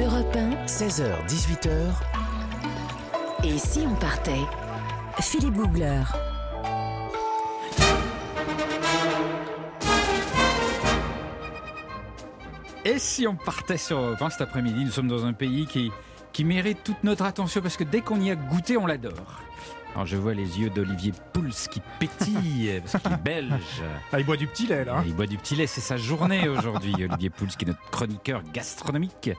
Europe 1, 16h, 18h, et si on partait? Philippe Googler. Et si on partait sur Europe 1 cet après-midi? Nous sommes dans un pays qui, qui mérite toute notre attention parce que dès qu'on y a goûté, on l'adore. Alors je vois les yeux d'Olivier Pouls qui pétillent parce qu'il est belge. Ah, il boit du petit lait, là. Il boit du petit lait, c'est sa journée aujourd'hui, Olivier Pouls, qui est notre chroniqueur gastronomique.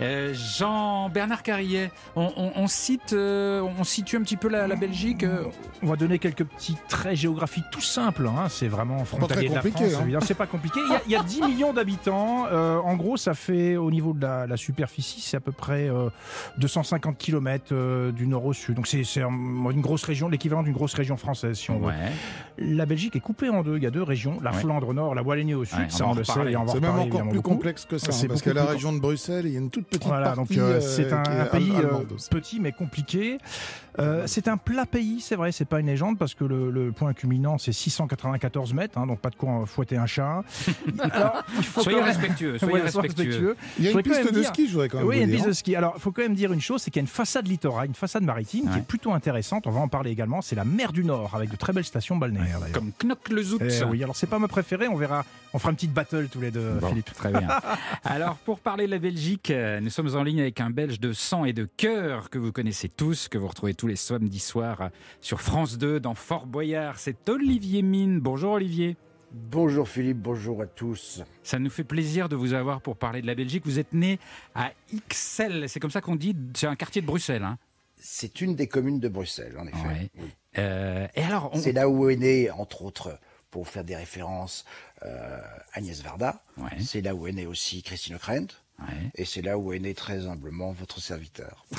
Euh, Jean-Bernard Carrier, on, on- on cite, euh, on situe un petit peu la, la Belgique. euh, On va donner quelques petits traits géographiques tout simples. hein. C'est vraiment frontalier de la France. hein. évidemment. C'est pas compliqué. Il y a, il y a 10 millions d'habitants. Euh, en gros, ça fait au niveau de la, la superficie, c'est à peu près euh, 250 km du nord au sud. Donc c'est c'est un- une grosse région, l'équivalent d'une grosse région française, si on veut. La Belgique est coupée en deux. Il y a deux régions, la Ouais. Flandre au nord, la Wallonie au sud. Ça, on le sait. reparler. et on va en C'est même encore plus beaucoup. complexe que ça, C'est parce que la région de Bruxelles, il y a une toute petite Voilà, partie. donc euh, euh, c'est un, pays euh, petit mais compliqué. Euh, c'est un plat pays, c'est vrai, c'est pas une légende parce que le, le point culminant c'est 694 mètres, hein, donc pas de quoi fouetter un chat. Alors, il faut Soyez respectueux, soyez Ouais, respectueux. Il y a une piste de dire- ski, je voudrais quand même Oui, vous une dire. piste de ski. Alors, il faut quand même dire une chose, c'est qu'il y a une façade littorale, une façade maritime qui est plutôt intéressante. On va en parler également. C'est la mer du Nord avec de très belles stations balnéaires. Comme Knock le Zout. Eh oui, alors c'est pas ma préférée. On verra. On fera une petite battle tous les deux, Bon, Philippe. Très bien. Alors, pour parler de la Belgique, euh, nous sommes en ligne avec un Belge de sang et de cœur que vous connaissez tous, que vous retrouvez tous les samedis soirs euh, sur France 2 dans Fort Boyard. C'est Olivier Mine. Bonjour Olivier. Bonjour Philippe, bonjour à tous. Ça nous fait plaisir de vous avoir pour parler de la Belgique. Vous êtes né à Ixelles, c'est comme ça qu'on dit, c'est un quartier de Bruxelles. Hein C'est une des communes de Bruxelles, en effet. Ouais. Oui. Euh, et alors, on- C'est là où est né, entre autres, pour faire des références, euh, Agnès Varda. Ouais. C'est là où est né aussi Christine Ockrent. Ouais. Et c'est là où est né très humblement votre serviteur.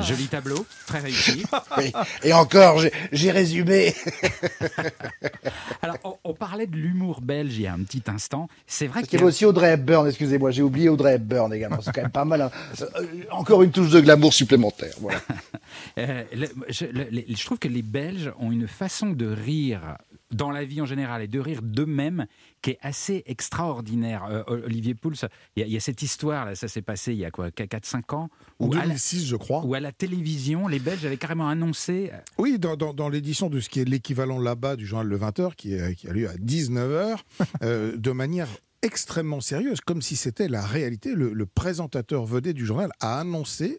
joli tableau, très réussi. Oui. Et encore, j'ai- résumé. Alors, on, on parlait de l'humour belge il y a un petit instant. C'est vrai Il y qu'il y avait aussi Audrey Hepburn, excusez-moi, j'ai oublié Audrey Hepburn également. C'est quand même pas mal. hein. Euh, encore une touche de glamour supplémentaire. Voilà. Euh, le- je, le- les- je trouve que les Belges ont une façon de rire dans la vie en général et de rire d'eux-mêmes qui est assez extraordinaire. Euh, Olivier Pouls, il y, a- il y a cette histoire, là, ça s'est passé il y a quoi, 4-5 ans, En où à, la, 2006, je crois. où à la télévision, les Belges avaient carrément annoncé. euh, Oui, dans, dans- dans l'édition de ce qui est l'équivalent là-bas du journal Le 20h, qui, est- qui a lieu à 19h, euh, de manière extrêmement sérieuse, comme si c'était la réalité. Le, le présentateur vedette du journal a annoncé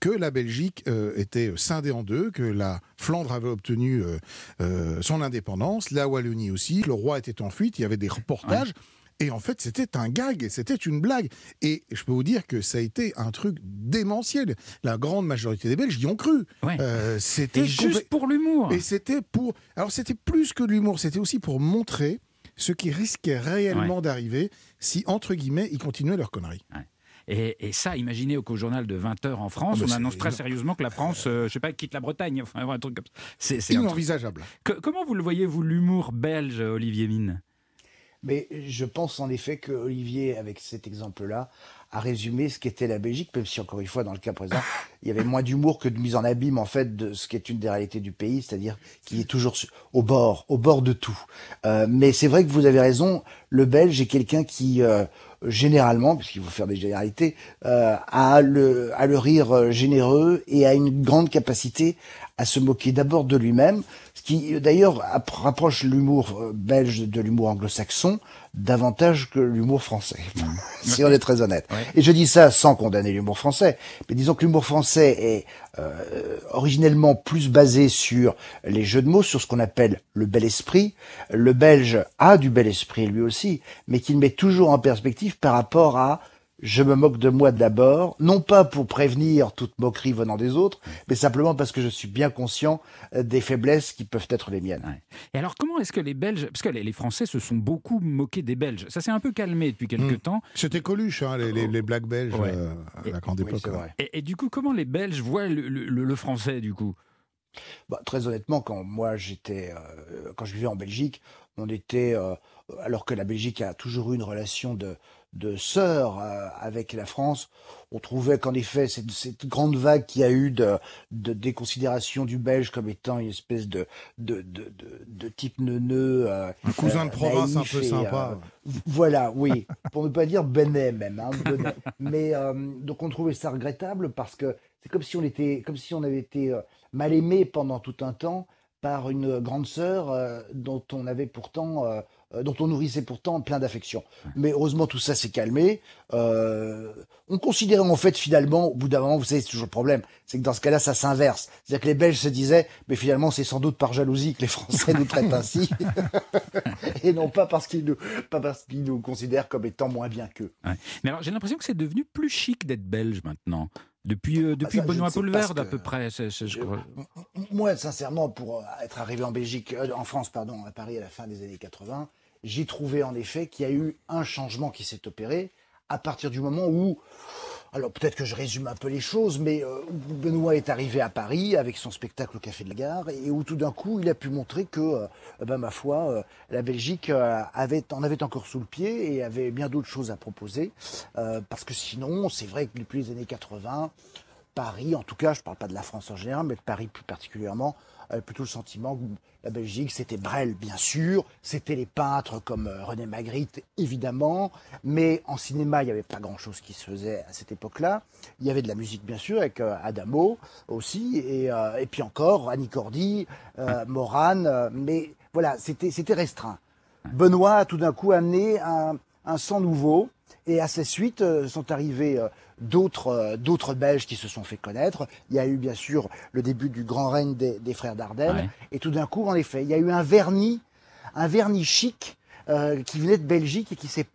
que la Belgique euh, était scindée en deux, que la Flandre avait obtenu euh, euh, son indépendance, la Wallonie aussi, que le roi était en fuite, il y avait des reportages. Et en fait, c'était un gag, c'était une blague. Et je peux vous dire que ça a été un truc démentiel. La grande majorité des Belges y ont cru. Ouais. C'était juste pour l'humour. et c'était pour. Alors, c'était plus que de l'humour, c'était aussi pour montrer ce qui risquait réellement d'arriver si, entre guillemets, ils continuaient leur connerie. Et, et ça, imaginez qu'au journal de 20h en France, Oh, mais on annonce très sérieusement que la France, euh, je sais pas, quitte la Bretagne, enfin un truc comme ça. C'est, c'est un truc- Inenvisageable. Que- comment vous le voyez, vous, l'humour belge, Olivier Mine? Mais je pense en effet que Olivier, avec cet exemple-là, a résumé ce qu'était la Belgique, même si encore une fois, dans le cas présent, il y avait moins d'humour que de mise en abîme en fait de ce qui est une des réalités du pays, c'est-à-dire qu'il est toujours au bord, au bord de tout. Euh, mais c'est vrai que vous avez raison, le Belge est quelqu'un qui euh, généralement, puisqu'il faut faire des généralités, euh, a le a le rire euh, généreux et a une grande capacité à se moquer d'abord de lui-même, ce qui euh, d'ailleurs app- rapproche l'humour euh, belge de l'humour anglo-saxon davantage que l'humour français, si on est très honnête. Ouais. Et je dis ça sans condamner l'humour français, mais disons que l'humour français est euh, originellement plus basé sur les jeux de mots, sur ce qu'on appelle le bel esprit. Le Belge a du bel esprit lui aussi, mais qu'il met toujours en perspective par rapport à je me moque de moi d'abord, non pas pour prévenir toute moquerie venant des autres, mais simplement parce que je suis bien conscient euh, des faiblesses qui peuvent être les miennes. Ouais. Et alors, comment est-ce que les Belges, parce que les, Français se sont beaucoup moqués des Belges, ça s'est un peu calmé depuis quelques Mm. temps. C'était Coluche, hein, les, les, les blagues belges Ouais. euh, à la grande époque. c'est ouais. vrai. Et, et du coup, comment les Belges voient le, le- le- le français, du coup? Bah, très honnêtement, quand moi j'étais, euh, quand je vivais en Belgique, on était, euh, alors que la Belgique a toujours eu une relation de, de sœur euh, avec la France. On trouvait qu'en effet, cette, cette grande vague qui a eu de, de déconsidération du Belge comme étant une espèce de, de, de, de, de type neuneux. euh, Un cousin de euh, province un peu et, sympa. euh, voilà, oui, pour ne pas dire Benet même. Hein, Benet. Mais donc on trouvait ça regrettable parce que c'est comme si on était, comme si on avait été mal aimé pendant tout un temps par une grande sœur dont on avait pourtant, euh, dont on nourrissait pourtant plein d'affection. Mais heureusement tout ça s'est calmé. Euh, on considérait en fait finalement, au bout d'un moment, vous savez, c'est toujours le problème, c'est que dans ce cas-là, ça s'inverse. C'est-à-dire que les Belges se disaient, mais finalement, c'est sans doute par jalousie que les Français nous traitent ainsi, et non pas parce qu'ils nous, pas parce qu'ils nous considèrent comme étant moins bien qu'eux. Ouais. Mais alors, j'ai l'impression que c'est devenu plus chic d'être belge maintenant. Depuis, euh, depuis ça, je Benoît ce à peu près. Je- crois. Moi, sincèrement, pour euh, être arrivé en Belgique, euh, en France, pardon, à Paris à la fin des années 80, j'ai trouvé en effet qu'il y a eu un changement qui s'est opéré à partir du moment où, alors peut-être que je résume un peu les choses, mais euh, Benoît est arrivé à Paris avec son spectacle au Café de la Gare et où tout d'un coup il a pu montrer que, euh, ben, ma foi, euh, la Belgique en avait encore sous le pied et avait bien d'autres choses à proposer, parce que sinon, c'est vrai que depuis les années 80, Paris, en tout cas, je ne parle pas de la France en général, mais de Paris plus particulièrement, avait plutôt le sentiment que la Belgique, c'était Brel, bien sûr, c'était les peintres comme euh, René Magritte, évidemment, mais en cinéma, il n'y avait pas grand-chose qui se faisait à cette époque-là. Il y avait de la musique, bien sûr, avec euh, Adamo aussi, et, euh, et puis encore Annie Cordy, euh, Morane, euh, mais voilà, c'était c'était restreint. Benoît a tout d'un coup amené un, un sang nouveau. Et à sa suite euh, sont arrivés euh, d'autres euh, d'autres Belges qui se sont fait connaître. Il y a eu bien sûr le début du grand règne des, des frères Dardenne. Ouais. Et tout d'un coup, en effet, il y a eu un vernis, un vernis chic euh, qui venait de Belgique et qui s'est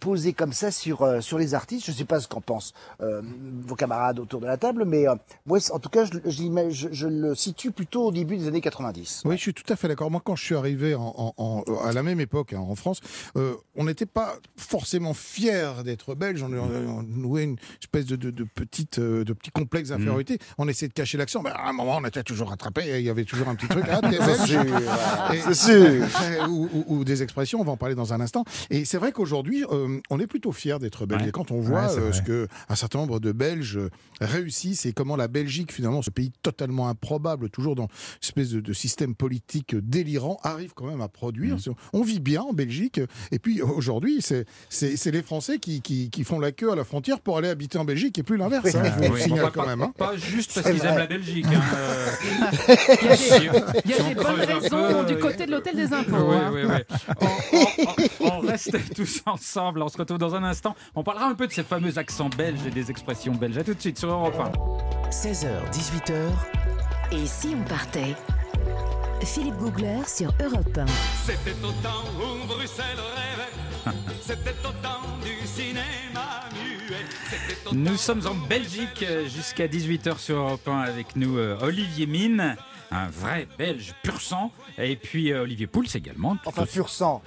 posé comme ça sur euh, sur les artistes. Je ne sais pas ce qu'en pensent euh, vos camarades autour de la table, mais euh, moi, en tout cas, je, je l'ima- je- je le situe plutôt au début des années 90. Oui, je suis tout à fait d'accord. Moi, quand je suis arrivé en, en- en- à la même époque hein, en France, euh, on n'était pas forcément fiers d'être belge. On, on- on nouait une espèce de, de, de petite, euh, de petit complexe d'infériorité. On essayait de cacher l'accent. Mais à un moment, on était toujours rattrapé. Il y avait toujours un petit truc. Ah, t'es belge Et- C'est sûr. ou, ou- ou des expressions, on va en parler dans un instant. Et c'est vrai qu'aujourd'hui, euh, on est plutôt fiers d'être belge. Ouais. Et quand on voit Ouais, euh, ce que un certain nombre de Belges euh, réussissent et comment la Belgique, finalement, ce pays totalement improbable, toujours dans une espèce de, de système politique délirant, arrive quand même à produire. Mmh. On vit bien en Belgique. Et puis aujourd'hui, c'est les Français qui, qui, qui font la queue à la frontière pour aller habiter en Belgique et plus l'inverse. hein. Oui, quand pas, même. hein. pas juste parce qu'ils aiment la Belgique. hein, euh. Il y a des, y a des bonnes raisons peu, du côté de l'hôtel des impôts. Oui, hein. oui, oui. On, on- on- on reste tous ensemble. On se retrouve dans un instant. On parlera un peu de ces fameux accents belges et des expressions belges. À tout de suite sur Europe 1. 16h, 18h, Et si on partait? Philippe Googler sur Europe 1. C'était au temps où Bruxelles rêvait, c'était au temps du cinéma muet, Nous sommes en Belgique jusqu'à 18h sur Europe 1 avec nous euh, Olivier Mine, un vrai Belge pur sang, et puis euh, Olivier Pouls également. Enfin, pur sang.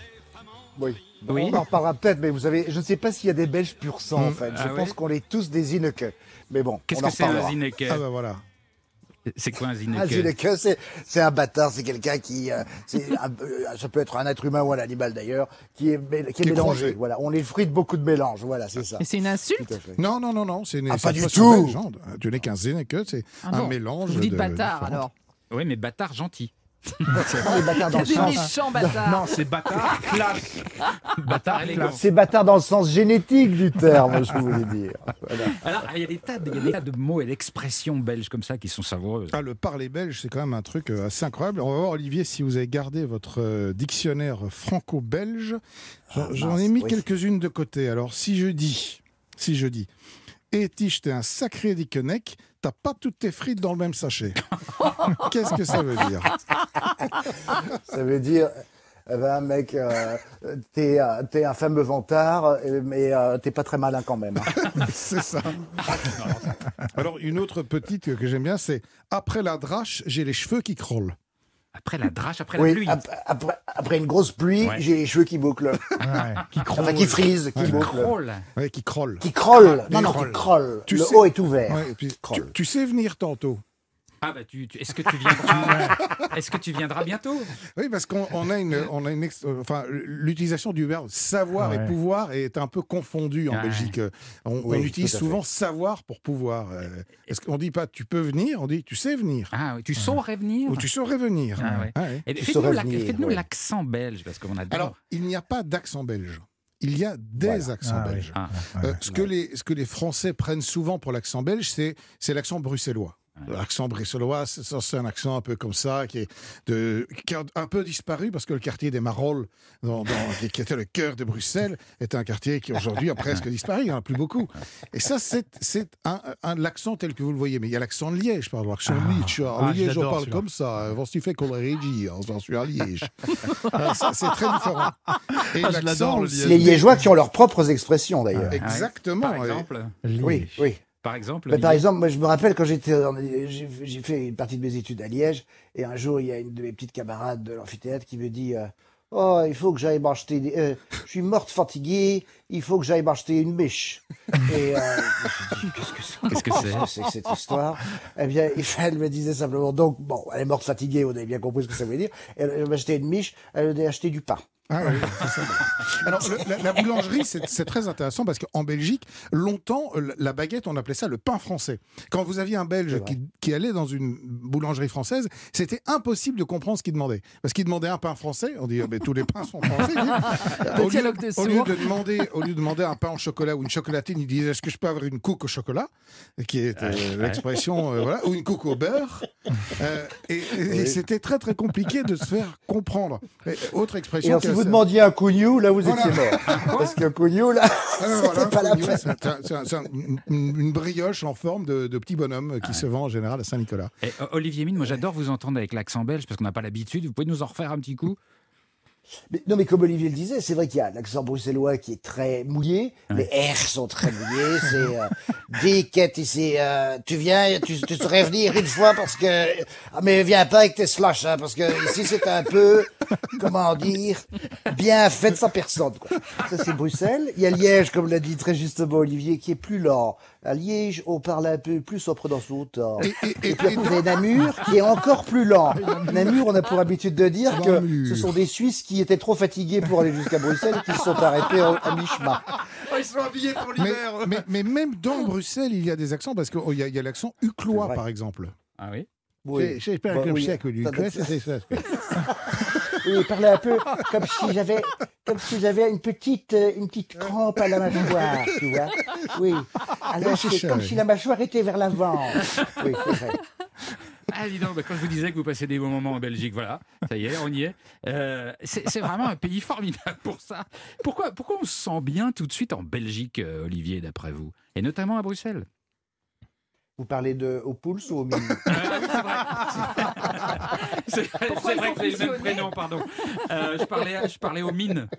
Oui. Oui. On en reparlera peut-être, mais vous savez, je ne sais pas s'il y a des Belges pur sang, en Mm. fait. Je Ah pense ouais qu'on est tous des Zineke. Mais bon, Qu'est-ce que c'est un. Zineke Ah bah voilà. C'est quoi un Un Zineke Zineke, c'est, c'est un bâtard, c'est quelqu'un qui, euh, c'est un- euh, ça peut être un être humain ou un animal d'ailleurs, qui est, qui est Qui est mélangé. croisé. Voilà, on est le fruit de beaucoup de mélanges. Voilà, c'est ça. Et c'est une insulte. Non, non, non, non, c'est une Ah, c'est pas une du tout. hein. Tu n'es qu'un Zéneke, c'est Ah un bon mélange. Vous dites de bâtard différentes- alors Oui, mais bâtard gentil. Non, les bâtards dans le Des sens. méchants bâtards Non, c'est bâtard classe. Bâtard. C'est bâtard dans le sens génétique du terme, je voulais dire. Voilà. Alors, il y a des tas de, il y a des tas de mots et d'expressions belges comme ça qui sont savoureuses. Ah, le parler belge, c'est quand même un truc euh, assez incroyable. On va voir, Olivier, si vous avez gardé votre euh, dictionnaire franco-belge. J'en Ah, j'en ai mis oui. quelques-unes de côté. Alors, si je dis, si je dis, et t'es un sacré dickeneck, t'as pas toutes tes frites dans le même sachet. Qu'est-ce que ça veut dire Ça veut dire, eh ben, mec, euh, t'es, euh, t'es un fameux vantard, mais euh, t'es pas très malin quand même. C'est ça. Alors, une autre petite que j'aime bien, c'est après la drache, j'ai les cheveux qui crollent. Après la drache, après la Oui, pluie. ap- après, après une grosse pluie, Ouais. j'ai les cheveux qui bouclent. Ouais, qui Enfin, qui frisent, qui Ouais. bouclent. Ouais, qui crollent. Qui crollent. Non, Qui non, crollent. qui crollent. Tu Le sais- haut est ouvert. Ouais, et puis, tu, Crolle. tu sais venir tantôt. Ah bah tu, tu- est-ce que tu viendras Est-ce que tu viendras bientôt Oui, parce qu'on on a une, on a une ex- euh, enfin, l'utilisation du verbe savoir Ouais. et pouvoir est un peu confondue en Ouais. Belgique. On, on utilise souvent savoir pour pouvoir. Euh, Est-ce qu'on dit pas tu peux venir On dit tu sais venir Ah oui, tu saurais venir ou tu saurais venir. Ah ouais. Ah Faites-nous l'accent belge parce qu'on adore. Alors, il n'y a pas d'accent belge. Il y a des Voilà. accents Ah oui. belges. Ah. Euh, ce, que les, ce que les Français prennent souvent pour l'accent belge, c'est c'est l'accent bruxellois. L'accent bruxellois, c'est un accent un peu comme ça, qui, est de, qui a un peu disparu parce que le quartier des Marolles, dans, dans- qui- qui était le cœur de Bruxelles, est un quartier qui aujourd'hui a presque disparu, il n'y en a plus beaucoup. Et ça, c'est un, un- l'accent tel que vous le voyez. Mais il y a l'accent de Liège, par exemple, l'accent de Liège. Ah, le je Liège, on parle comme ça. Vous tu fais qu'on j'en suis à Liège. Ah, c'est très différent. Et Ah, l'adore, le Les Liégeois qui ont leurs propres expressions d'ailleurs. Ah Exactement. Par et- exemple, Oui, oui. Par exemple. Mais par exemple, moi, je me rappelle quand j'étais, j'ai fait une partie de mes études à Liège, et un jour, il y a une de mes petites camarades de l'amphithéâtre qui me dit euh, Oh, il faut que j'aille m'acheter. des- euh, je suis morte fatiguée, il faut que j'aille m'acheter une biche. Et euh, Qu'est-ce que c'est? Qu'est-ce que c'est? Cette histoire Eh bien, elle me disait simplement Donc, bon, elle est morte fatiguée, on avait bien compris ce que ça voulait dire. Elle, m'a acheté une miche, elle m'a acheté du pain. Ah oui, ça. Alors, le- la, la boulangerie, c'est très intéressant parce qu'en Belgique, longtemps, euh, la baguette, on appelait ça le pain français. Quand vous aviez un Belge qui, qui allait dans une boulangerie française, c'était impossible de comprendre ce qu'il demandait. Parce qu'il demandait un pain français, on dit, Ah, mais tous les pains sont français. au, lieu, de au lieu sourds. de demander, au lieu de demander un pain au chocolat ou une chocolatine, il disait, est-ce que je peux avoir une couque au chocolat? Qui est euh, l'expression, euh, voilà, ou une couque au beurre. Euh, et et c'était très, très compliqué de se faire comprendre. Et, autre expression. Et vous demandiez un cugnou, là, vous Voilà. étiez mort. Parce qu'un cugnou, là, Ah, c'était voilà, pas la c'est un- c'est un- c'est un- une, brioche en forme de, de petit bonhomme qui se vend en général à Saint-Nicolas. Et, euh, Olivier Mine, moi j'adore vous entendre avec l'accent belge parce qu'on n'a pas l'habitude. Vous pouvez nous en refaire un petit coup? Mais- non, mais comme Olivier le disait, c'est vrai qu'il y a l'accent bruxellois qui est très mouillé. Les R sont très mouillés. C'est euh, dès que sais, euh, tu viens, tu, tu saurais venir une fois parce que, ah, mais viens pas avec tes slush, hein, parce que ici c'est un peu, comment dire, bien fait de sa personne. Quoi. Ça c'est Bruxelles. Il y a Liège, comme l'a dit très justement Olivier, qui est plus lent. À Liège, on parle un peu plus en prenant son temps. Et, et- Et puis après, vous avez Namur, qui est encore plus lent. Namur, on a pour habitude de dire que Namur. ce sont des Suisses qui étaient trop fatigués pour aller jusqu'à Bruxelles et qui se sont arrêtés à mi-chemin. Ils sont habillés pour mais, mais, mais même dans Bruxelles, il y a des accents parce qu'il y a, il y a l'accent uclois, par exemple. Ah oui? J'espère Bah que lui, doit- c'est ça. Oui, parlait un peu comme si j'avais, comme si j'avais une petite, euh, une petite crampe à la mâchoire, tu vois. Oui. Alors, c'est comme si la mâchoire était vers l'avant. Oui, c'est vrai. Ah, dis donc, bah, quand je vous disais que vous passez des bons moments en Belgique, voilà, ça y est, on y est. Euh, c'est c'est vraiment un pays formidable pour ça. Pourquoi, pourquoi on se sent bien tout de suite en Belgique, euh, Olivier, d'après vous? Et notamment à Bruxelles? Vous parlez de au pulse ou au mini C'est c'est vrai ils que c'est le même prénom, pardon. Euh, je, parlais, je parlais aux mines.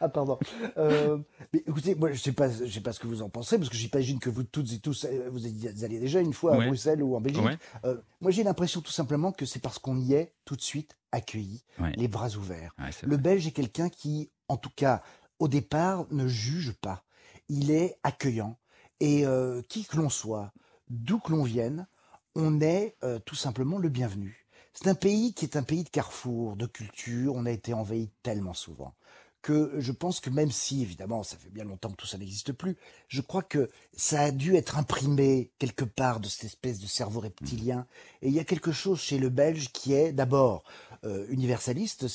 Ah pardon. Euh, mais écoutez, moi je sais pas, je sais pas ce que vous en pensez parce que j'imagine que vous toutes et tous euh, vous y alliez déjà une fois Ouais. à Bruxelles ou en Belgique. Ouais. Euh, moi j'ai l'impression tout simplement que c'est parce qu'on y est tout de suite accueilli, Ouais. les bras ouverts. Ouais, c'est Le vrai. Belge est quelqu'un qui, en tout cas, au départ, ne juge pas. Il est accueillant. Et euh, qui que l'on soit, d'où que l'on vienne, on est euh, tout simplement le bienvenu. C'est un pays qui est un pays de carrefour, de culture. On a été envahi tellement souvent que je pense que même si, évidemment, ça fait bien longtemps que tout ça n'existe plus, je crois que ça a dû être imprimé quelque part de cette espèce de cerveau reptilien. Et il y a quelque chose chez le Belge qui est d'abord euh, universaliste.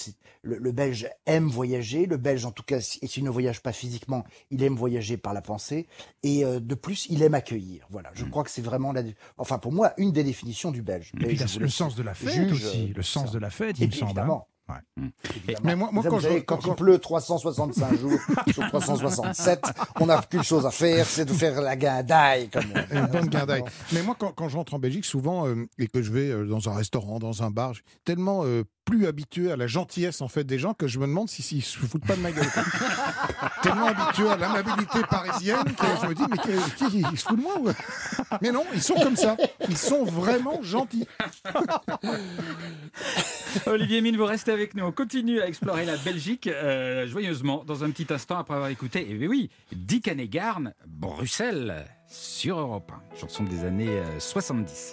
Le, le Belge aime voyager. Le Belge, en tout cas, et s'il ne voyage pas physiquement, il aime voyager par la pensée. Et euh, de plus, il aime accueillir. Voilà, je crois que c'est vraiment la, enfin pour moi, une des définitions du Belge. Et puis le sens de la fête juge, aussi. Le sens ça. de la fête, Et il me puis, semble. hein. évidemment. Ouais. Mais moi- quand savez, je- quand quand- il pleut 365 jours sur 367, on n'a qu'une chose à faire, c'est de faire la guindaille. Comme. Une bonne guindaille. Mais moi, quand, quand je rentre en Belgique, souvent, euh, et que je vais euh, dans un restaurant, dans un bar, tellement euh, plus habitué à la gentillesse en fait des gens que je me demande si s'ils se foutent pas de ma gueule. tellement habitué à l'amabilité parisienne que je me dis mais qui, qui- ils se foutent de moi Mais non, ils sont comme ça. Ils sont vraiment gentils. Olivier Mine, vous restez avec nous. On continue à explorer la Belgique euh, joyeusement dans un petit instant après avoir écouté, et oui, Dick Hanegarn, Bruxelles, sur Europe 1, chanson des années euh, 70.